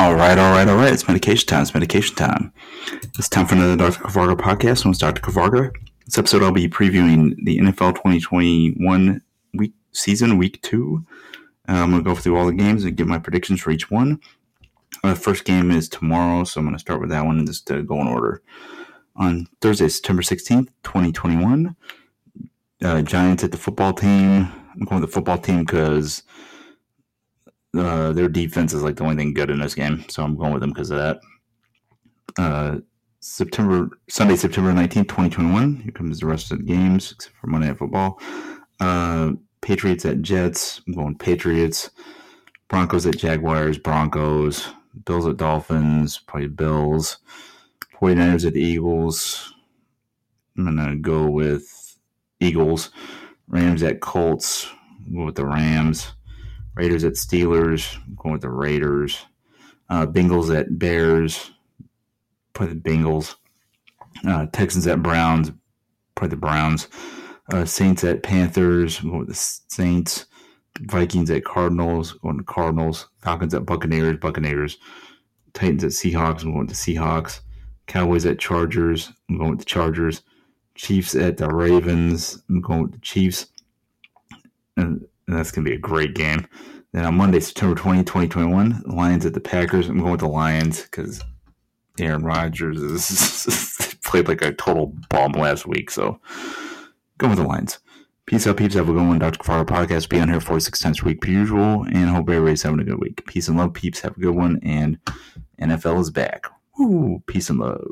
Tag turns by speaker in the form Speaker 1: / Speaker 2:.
Speaker 1: All right, all right, all right. It's medication time. It's medication time. It's time for another Dr. Kavarga podcast. I'm Dr. Kavarga. This episode, I'll be previewing the NFL 2021 week season, week two. Uh, I'm going to go through all the games and give my predictions for each one. Uh, first game is tomorrow, so I'm going to start with that one and just uh, go in order. On Thursday, September 16th, 2021, uh, Giants at the football team. I'm going with the football team because uh, their defense is like the only thing good in this game, so I'm going with them because of that. Uh, September Sunday, September 19th, 2021. Here comes the rest of the games except for Monday Night Football. Uh, Patriots at Jets. I'm going Patriots. Broncos at Jaguars. Broncos. Bills at Dolphins. Probably Bills. 49ers at Eagles. I'm going to go with Eagles. Rams at Colts. Go with the Rams. Raiders at Steelers. I'm going with the Raiders. Uh, Bengals at Bears. Play the Bengals. Uh, Texans at Browns. Play the Browns. Uh, Saints at Panthers. Going with the Saints. Vikings at Cardinals. Going to Cardinals. Falcons at Buccaneers. Buccaneers. Titans at Seahawks. I'm going with the Seahawks. Cowboys at Chargers. I'm going with the Chargers. Chiefs at the Ravens. I'm going with the Chiefs. And that's going to be a great game. Then on Monday, September 20, 2021, Lions at the Packers. I'm going with the Lions because Aaron Rodgers is played like a total bomb last week. So going with the Lions. Peace out, peeps. Have a good one. Dr. Kafaro podcast. Be on here 46 times a week per usual. And hope everybody's having a good week. Peace and love, peeps. Have a good one. And NFL is back. Woo. Peace and love.